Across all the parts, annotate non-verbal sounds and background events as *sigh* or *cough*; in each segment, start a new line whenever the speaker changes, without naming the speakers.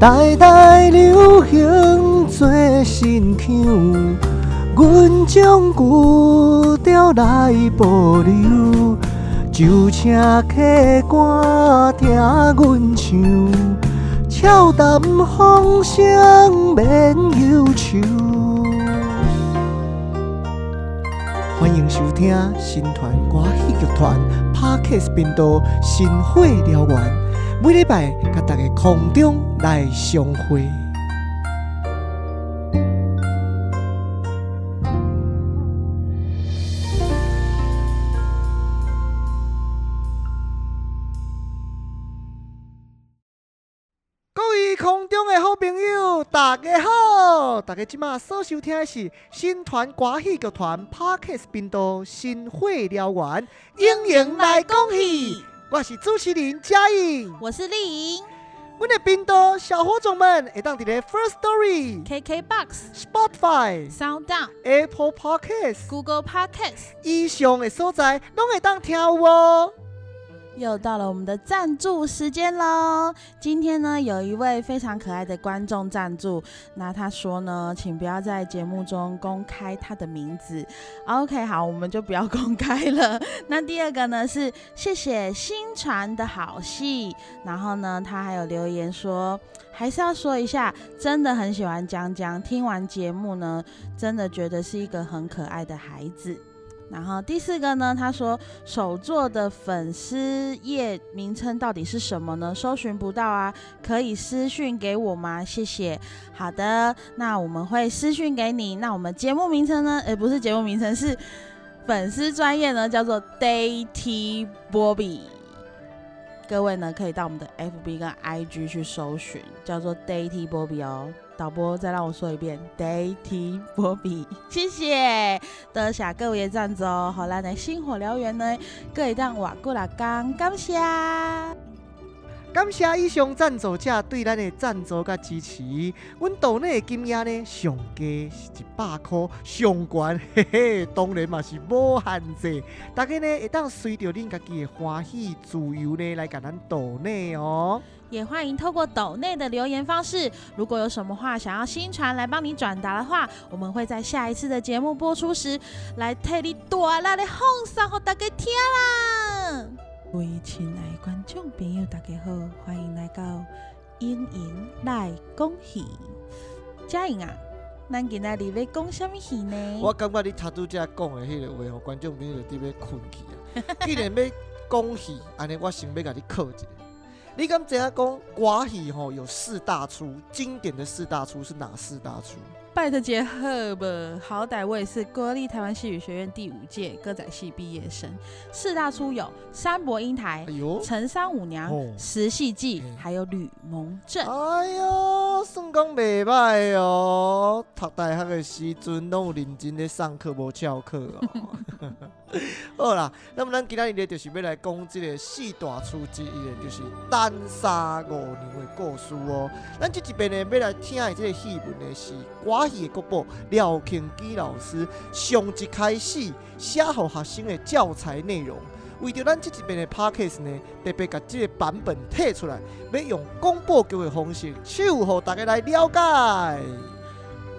代代流行做新腔，阮将旧调来保留，就请客官听阮唱，俏谈风声免忧愁。收听新团歌戏剧团 Parkes 频道《新火燎原》，每礼拜甲大家空中来相会。即马所收听的是新团歌戏剧团 Parkes 频道《新火燎原》，应迎来恭喜！我是主持人嘉颖。
我是丽颖
阮的频道小火种们会当伫咧 First Story、
，KKBox、
Spotify、
SoundOn、
Apple Podcasts
Google Podcast。
以上的所在，拢会当听有哦。
又到了我们的赞助时间喽！今天呢，有一位非常可爱的观众赞助，那他说呢，请不要在节目中公开他的名字。OK，好，我们就不要 *laughs* 公开了。那第二个呢是谢谢新传的好戏，然后呢，他还有留言说，还是要说一下，真的很喜欢江江，听完节目呢，真的觉得是一个很可爱的孩子。然后第四个呢，他说手作的粉丝页名称到底是什么呢？搜寻不到啊，可以私讯给我吗？谢谢。好的，那我们会私讯给你。那我们节目名称呢？呃，不是节目名称，是粉丝专业呢，叫做 Daty Bobby。各位呢，可以到我们的 FB 跟 IG 去搜寻，叫做 Daty Bobby 哦。导播再让我说一遍，Daty Bobby，谢谢，多谢各位的赞助。好咱的星火燎原呢，各位当活过来讲，感谢。
感谢以上赞助者对咱的赞助甲支持。阮岛内的金额呢，上低是一百块，上悬 *laughs* 嘿嘿，当然嘛是无限制。大家呢会当随着恁家己的欢喜自由呢来甲咱岛内哦。
也欢迎透过岛内的留言方式，如果有什么话想要新传来帮你转达的话，我们会在下一次的节目播出时来替你大力的放送给大家听啦。各位亲爱的观众朋友，大家好，欢迎来到英莹来恭喜嘉颖啊！咱今仔日要讲什么戏呢？
我感觉你头拄则讲的迄个话，互观众朋友就伫要困去啊。*laughs* 既然要恭喜，安尼我先要甲你考一下。你敢知影讲歌戏吼有四大出，经典的四大出是哪四大出？
拜托杰赫吧，好歹我也是国立台湾戏语学院第五届歌仔戏毕业生。四大出有三伯英台
哎、呦，
陈三五娘、
哦
石戏记
嗯，
还有吕蒙正。
哎呦，算讲袂歹哦。读大学的时阵，拢有认真咧上课，无翘课哦。*laughs* 好啦，那么咱今仔日咧，就是要来讲即个四大出之一的，就是《单沙五娘》的故事哦。咱即一边呢，要来听的即个戏文呢，是歌戏的国宝廖庆基老师上一开始写好学生的教材内容。为着咱这一边的 parkes 呢，特别把这个版本摕出来，要用广播剧的方式，手予大家来了解。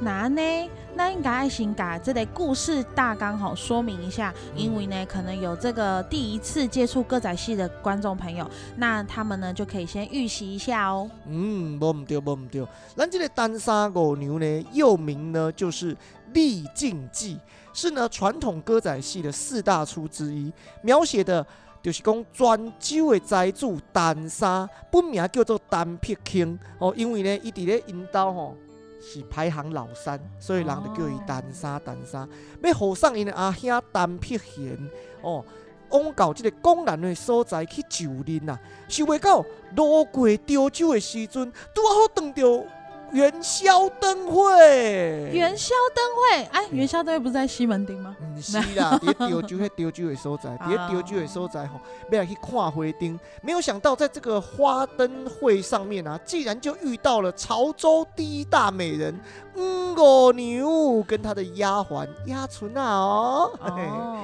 那呢，那应该爱先把这个故事大纲吼说明一下，因为呢，可能有这个第一次接触歌仔戏的观众朋友，那他们呢就可以先预习一下哦。
嗯，无唔对，无唔对。咱这个单杀五牛呢，又名呢就是《历境记》，是呢传统歌仔戏的四大出之一，描写的就是讲泉州的财主单沙，本名叫做单碧卿哦，因为呢，伊伫咧因兜吼。是排行老三，所以人就叫伊陈三。陈三。要护送因的阿兄陈碧贤哦，往到即个江南的所在去就任啊。想袂到路过潮州的时阵，拄啊好撞到元宵灯会。
元宵灯会，哎，元宵灯会不是在西门町吗？
毋是啦，伫潮州迄潮州的所在，伫潮州的所在吼，要来去看花灯。没有想到，在这个花灯会上面啊，竟然就遇到了潮州第一大美人五五牛跟她的丫鬟丫春啊哦。
哦，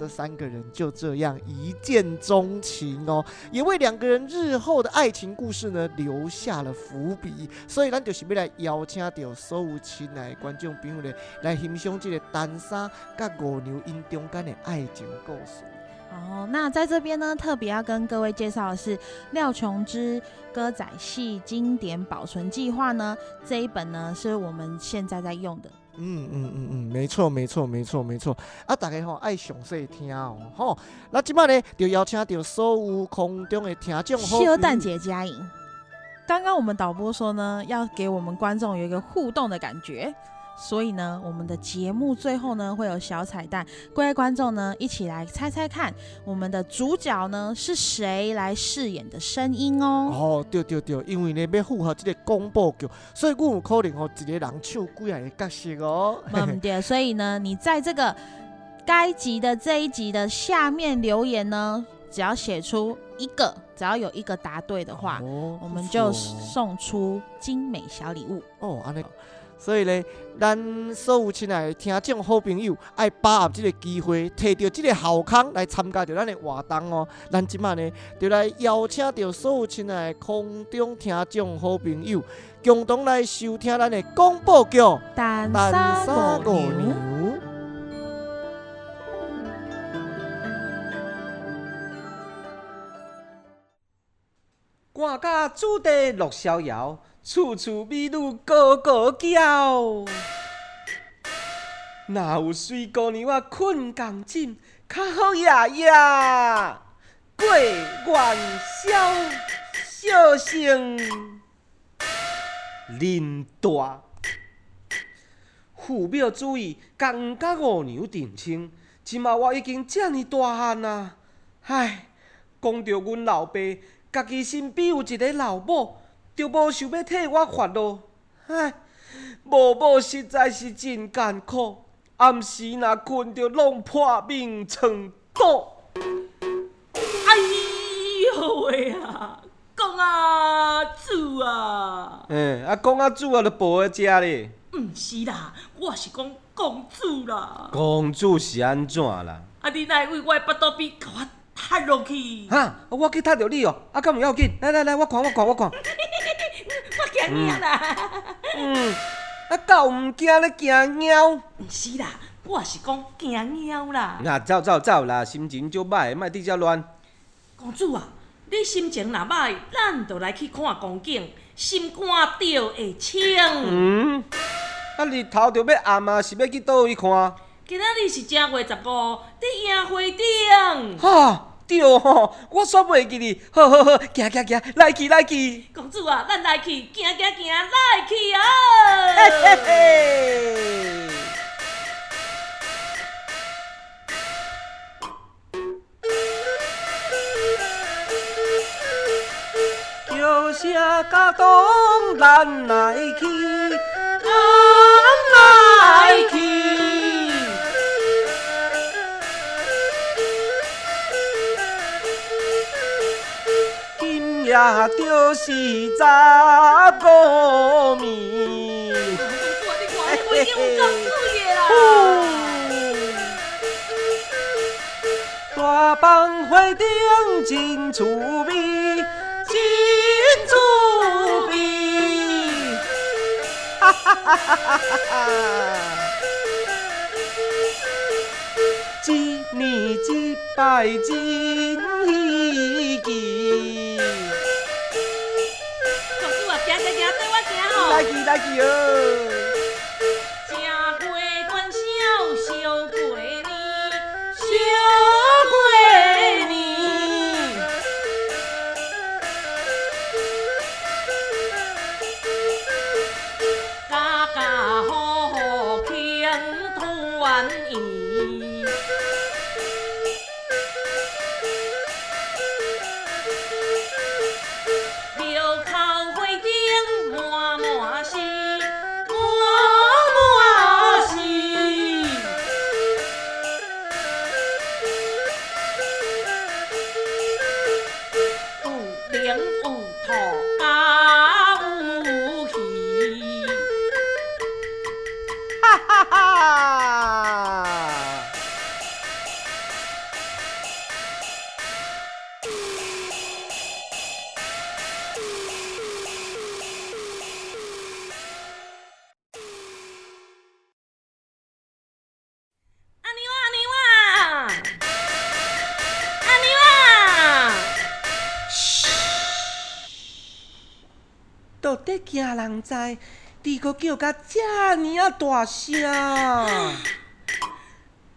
这三个人就这样一见钟情哦，也为两个人日后的爱情故事呢留下了伏笔。所以咱就是要来邀请到所有亲爱的观众朋友呢，来欣赏这个单衫甲五牛因中间的爱情故事。
哦，那在这边呢，特别要跟各位介绍的是廖琼之歌仔戏经典保存计划呢，这一本呢是我们现在在用的。
嗯嗯嗯嗯，没错没错没错没错。啊，大家吼爱详细听哦，吼。那即摆呢，就邀请到所有空中的听众好朋友
秀蛋姐佳颖，刚刚我们导播说呢，要给我们观众有一个互动的感觉。所以呢，我们的节目最后呢会有小彩蛋，各位观众呢一起来猜猜看，我们的主角呢是谁来饰演的声音哦。
哦，对对对，因为呢要符合这个广播剧，所以我有可能哦一个人唱几个的角色哦。*laughs* *laughs*
嗯，对，所以呢，你在这个该集的这一集的下面留言呢，只要写出一个，只要有一个答对的话，
哦
我们就送出精美小礼物。
哦，安尼。所以咧，咱所有亲爱的听众好朋友，爱把握这个机会，摕到这个好康来参加着咱的活动哦。咱即满呢，就来邀请到所有亲爱的空中听众好朋友，共同来收听咱的广播剧《
单
单
沙
沙五
狗牛。
牛》。
赶甲主地乐逍遥，处处美女个个叫。哪有水姑娘啊困共枕，较好夜夜过元宵，小声恁大。父母主义，共甲五娘定亲，即马我已经遮尔大汉啊！唉，讲着阮老爸，家己身边有一个老母，就无想要替我烦恼。唉，无某实在是真艰苦，暗时若困着弄破面床倒。
哎呦喂啊！公啊，主啊！
嗯，啊，公啊主啊，就无喺遮咧。
毋是啦，我是讲公主啦。
公主是安怎啦？
啊，你来为我的腹肚皮，甲我踢落去。
哈，我去踢着你哦，啊，咁唔要紧？来来来，我看我看我看。
我惊！
嗯，啊，狗毋惊咧惊猫。
毋是啦，我是讲惊猫啦。
那走走走啦，心情就歹，莫伫遮乱。
公主啊，你心情若歹，咱就来去看风景，心肝着会清。
嗯，啊，日头着要暗啊，是要去倒位看？
今仔日是正月十五，伫烟花顶。
哈，对吼，我煞袂记哩。好好好，行行行，来去来去。
公主啊，咱来去，行行行，来去啊！
嘿嘿嘿。叫声甲东，咱来去，咱来去。就是十五暝。
公主啊，你看，迄尾已经有够水的啦！
大放花顶真趣味，真趣味。哈哈哈哈哈哈！一年一摆真
行吼！
来去来去哦！
正过元宵，小过年，
小过年。
家家户户庆团圆。
得惊人知，你搁叫甲遮尔啊大声？*gasps*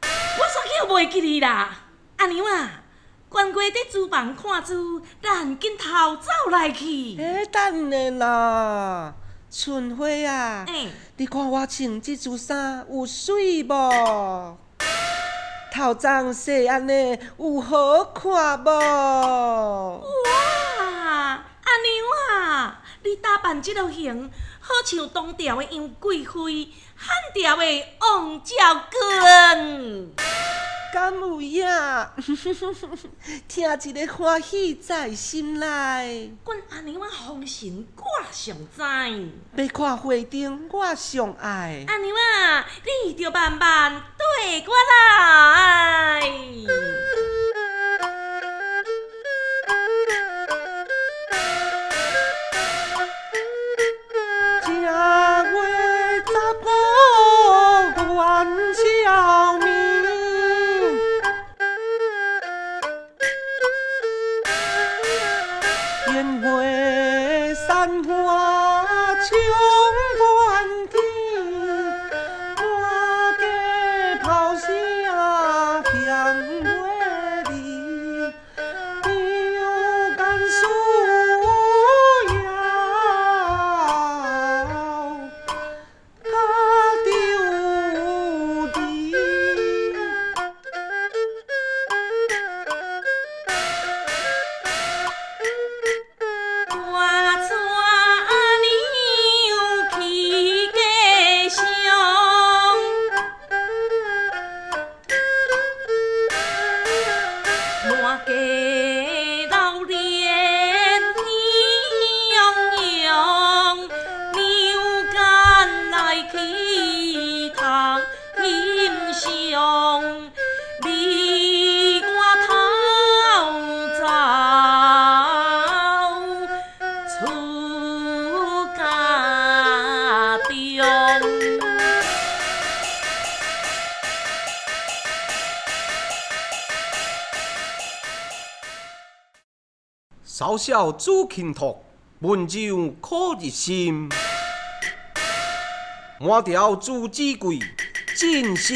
我煞叫袂记你啦！阿娘啊，关过伫厨房看书，咱紧偷走来去。
哎，等下啦，春花啊，
哎，
你看我穿即组衫有水无？头鬃洗安尼有好看无？
哇，阿娘啊，你打扮即落型，好像唐朝的杨贵妃，汉朝的王昭君。
敢有影？*laughs* 听一个欢喜在心内。
阮阿娘啊，风神我上知。
要看花灯，我上爱。
阿娘啊，你着慢慢对我来。
正少小主勤读，文章可入心。满条朱子贵，真是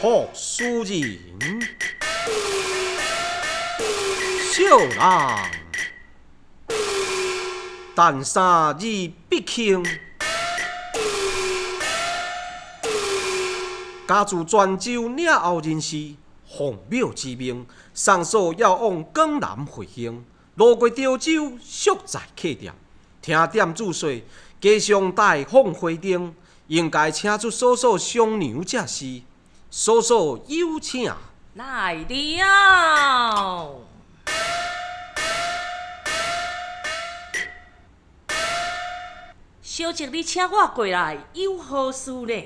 读书人。小人，但三字必轻。家住泉州领后人士，奉庙之命，上所要往江南回乡，路过潮州，宿在客店。听店主说，家乡大放花灯，应该请出嫂嫂上娘才是。嫂嫂有请。
来了。小姐，你请我过来有何事呢？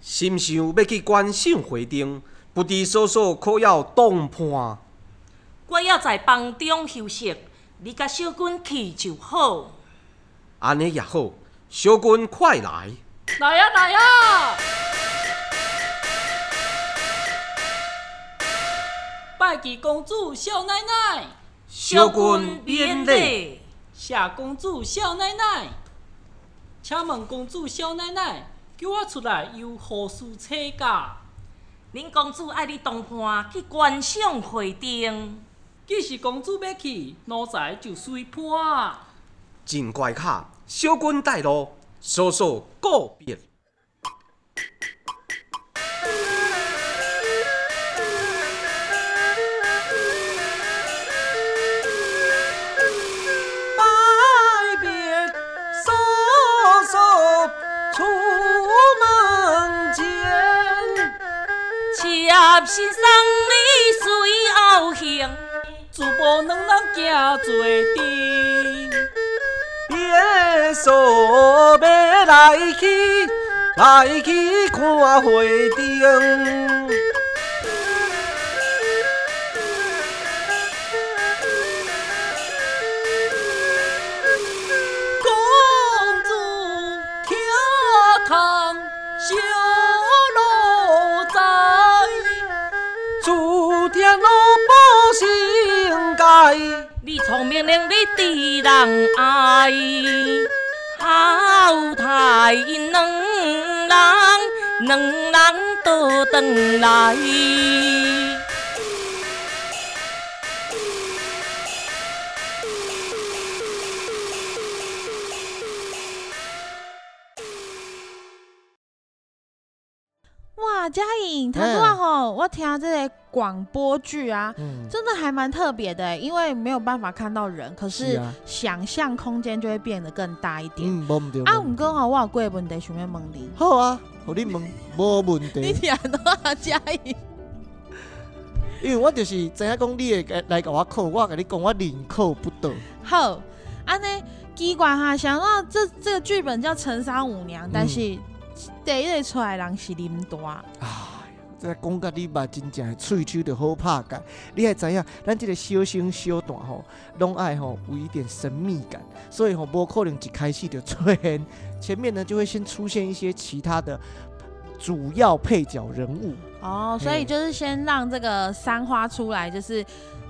心想要去观赏花灯，不知所措可要当判？
我要在房中休息，你甲小军去就好。
安尼也好，小军快来。
来呀来呀！拜见公主小奶奶，
小君免礼。
谢公主小奶奶，请问公主小奶奶，叫我出来有何事请假？
恁公主爱你同伴去观赏花灯，
既是公主要去，奴才就随伴。
真怪卡，小君带路，叔叔告别。来去，来去看花灯。
公主听看小路在，
注定路不心改。
你聪明伶俐的人爱，好太两人，两人倒转来。
嘉颖，他说吼，我听这些广播剧啊，
嗯，
真的还蛮特别的欸，因为没有办法看到人，可是
啊，
想象空间就会变得更大一点。
嗯，无毋对。
啊，
无毋
毋过吼，我有几个问题想要问你，
好啊，互你问，无问题
你
题。
听到嘉颖？*laughs*
因为我就是知影讲你会来来甲我考，我甲你讲我宁考不得。
好，安尼奇怪哈，想到这这个剧本叫《陈三五娘》，但是第一个出来的人是林大。
哎呀，这讲甲你嘛真正喙手就好拍解。你还知影，咱即个小生小段吼，拢爱吼有一点神秘感，所以吼无可能一开始就出现，前面呢就会先出现一些其他的主要配角人物。
哦，所以就是先让这个三花出来，就是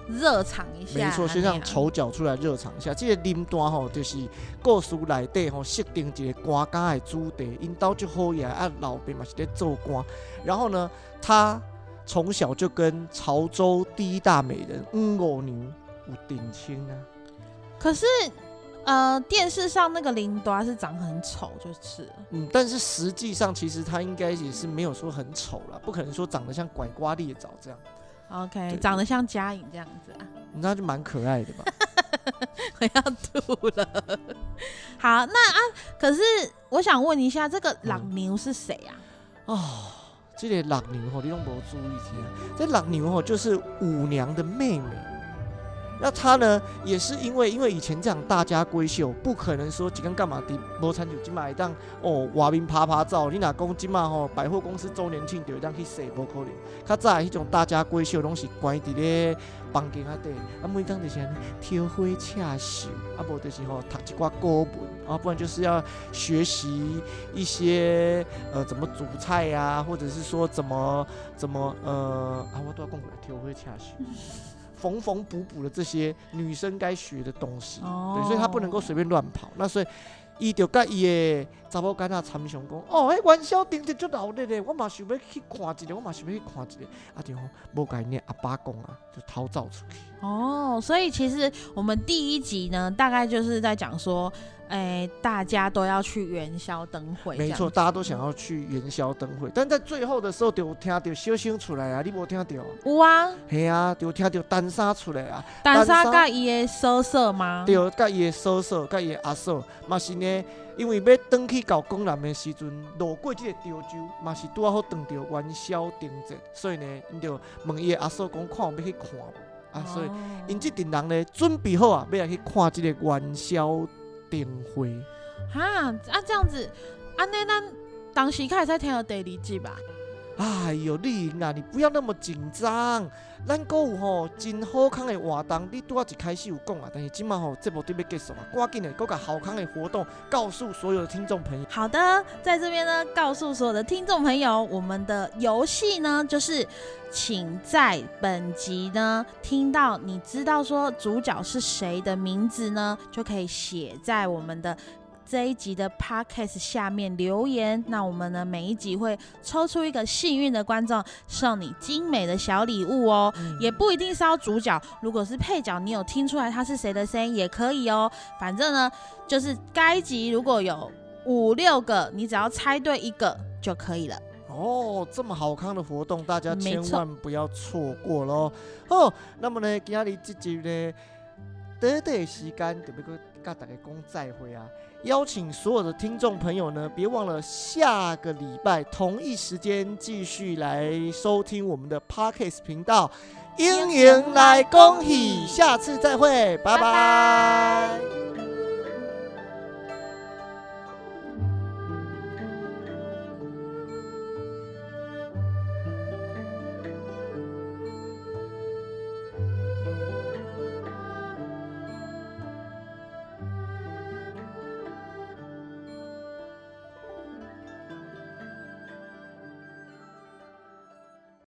热场一下。
没错，先让丑角出来热场一下。这个林丹吼，就是故事内底吼设定一个官家的主题，因兜就好呀，啊老爸嘛是咧做官，然后呢，他从小就跟潮州第一大美人五五娘有定亲啊。
可是，呃，电视上那个林端是长很丑，就是了
嗯，但是实际上其实他应该也是没有说很丑了，不可能说长得像拐瓜裂枣这样，
OK，
对
长得像嘉颖这样子啊你，
那就蛮可爱的吧。*laughs*
我要吐了。好，那啊，可是我想问一下，这个朗牛是谁啊？
哦，这个朗牛吼，你拢无注意听，这朗牛吼就是舞娘的妹妹。那她呢，也是因为因为以前这样大家闺秀，不可能说一天干嘛的无参就今嘛会当哦外面拍拍照，你若讲今嘛吼百货公司周年庆就会当去洗，无可能。较早的迄种大家闺秀拢是关伫咧房间啊底，啊每当就是安尼挑花恰手，啊无就是吼读一寡古文，啊不然就是要学习一些呃怎么煮菜呀、或者是说怎么怎么呃啊我都要讲过来挑花恰手。缝缝补补的这些女生该学的东西，
哦
对，所以她不能够随便乱跑。那所以伊就甲伊的查某囡仔参详讲，哦，迄元宵灯就足闹热的，我嘛想要去看一个，我嘛想要去看一个。啊，对吼，无甲伊阿爸讲啊，就逃走出去。
哦，所以其实我们第一集呢，大概就是在讲说，哎、大家都要去元宵灯会，
没错，大家都想要去元宵灯会，但在最后的时候就有听到小声出来啊，你无听到？
有啊，
嘿啊，就有听到单衫出来啊。单杀
甲伊的叔叔吗？
对，甲伊的叔叔，甲伊的阿嫂，嘛是呢，因为要转去到江南的时阵，路过即个潮州，嘛是拄啊好撞到元宵灯节，所以呢，因就问伊的阿嫂讲，看有要去看无？啊，所以
哦
因即阵人呢，准备好啊，要来去看即个元宵灯会。
哈啊这样子，安尼咱当时开始才听到第二集吧？
哎呦，丽莹啊，你不要那么紧张。咱阁有吼真好康的活动，你拄啊一开始有讲啊，但是即马吼节目准备结束啊，赶紧的，搁甲好康的活动告诉所有的听众朋友。
好的，在这边呢，告诉所有的听众朋友，我们的游戏呢，就是请在本集呢听到你知道说主角是谁的名字呢，就可以写在我们的。这一集的 podcast 下面留言，那我们呢每一集会抽出一个幸运的观众，送你精美的小礼物哦。
嗯
也不一定是要主角，如果是配角，你有听出来他是谁的声音也可以哦。反正呢，就是该集如果有五六个，你只要猜对一个就可以了。
哦，这么好看的活动，大家千万不要错过喽！哦，那么呢，今日这集呢，短短的时间就要跟大家讲再会啊！邀请所有的听众朋友呢，别忘了下个礼拜同一时间继续来收听我们的 Parkes 频道，英迎来恭喜，下次再会，拜。
拜
拜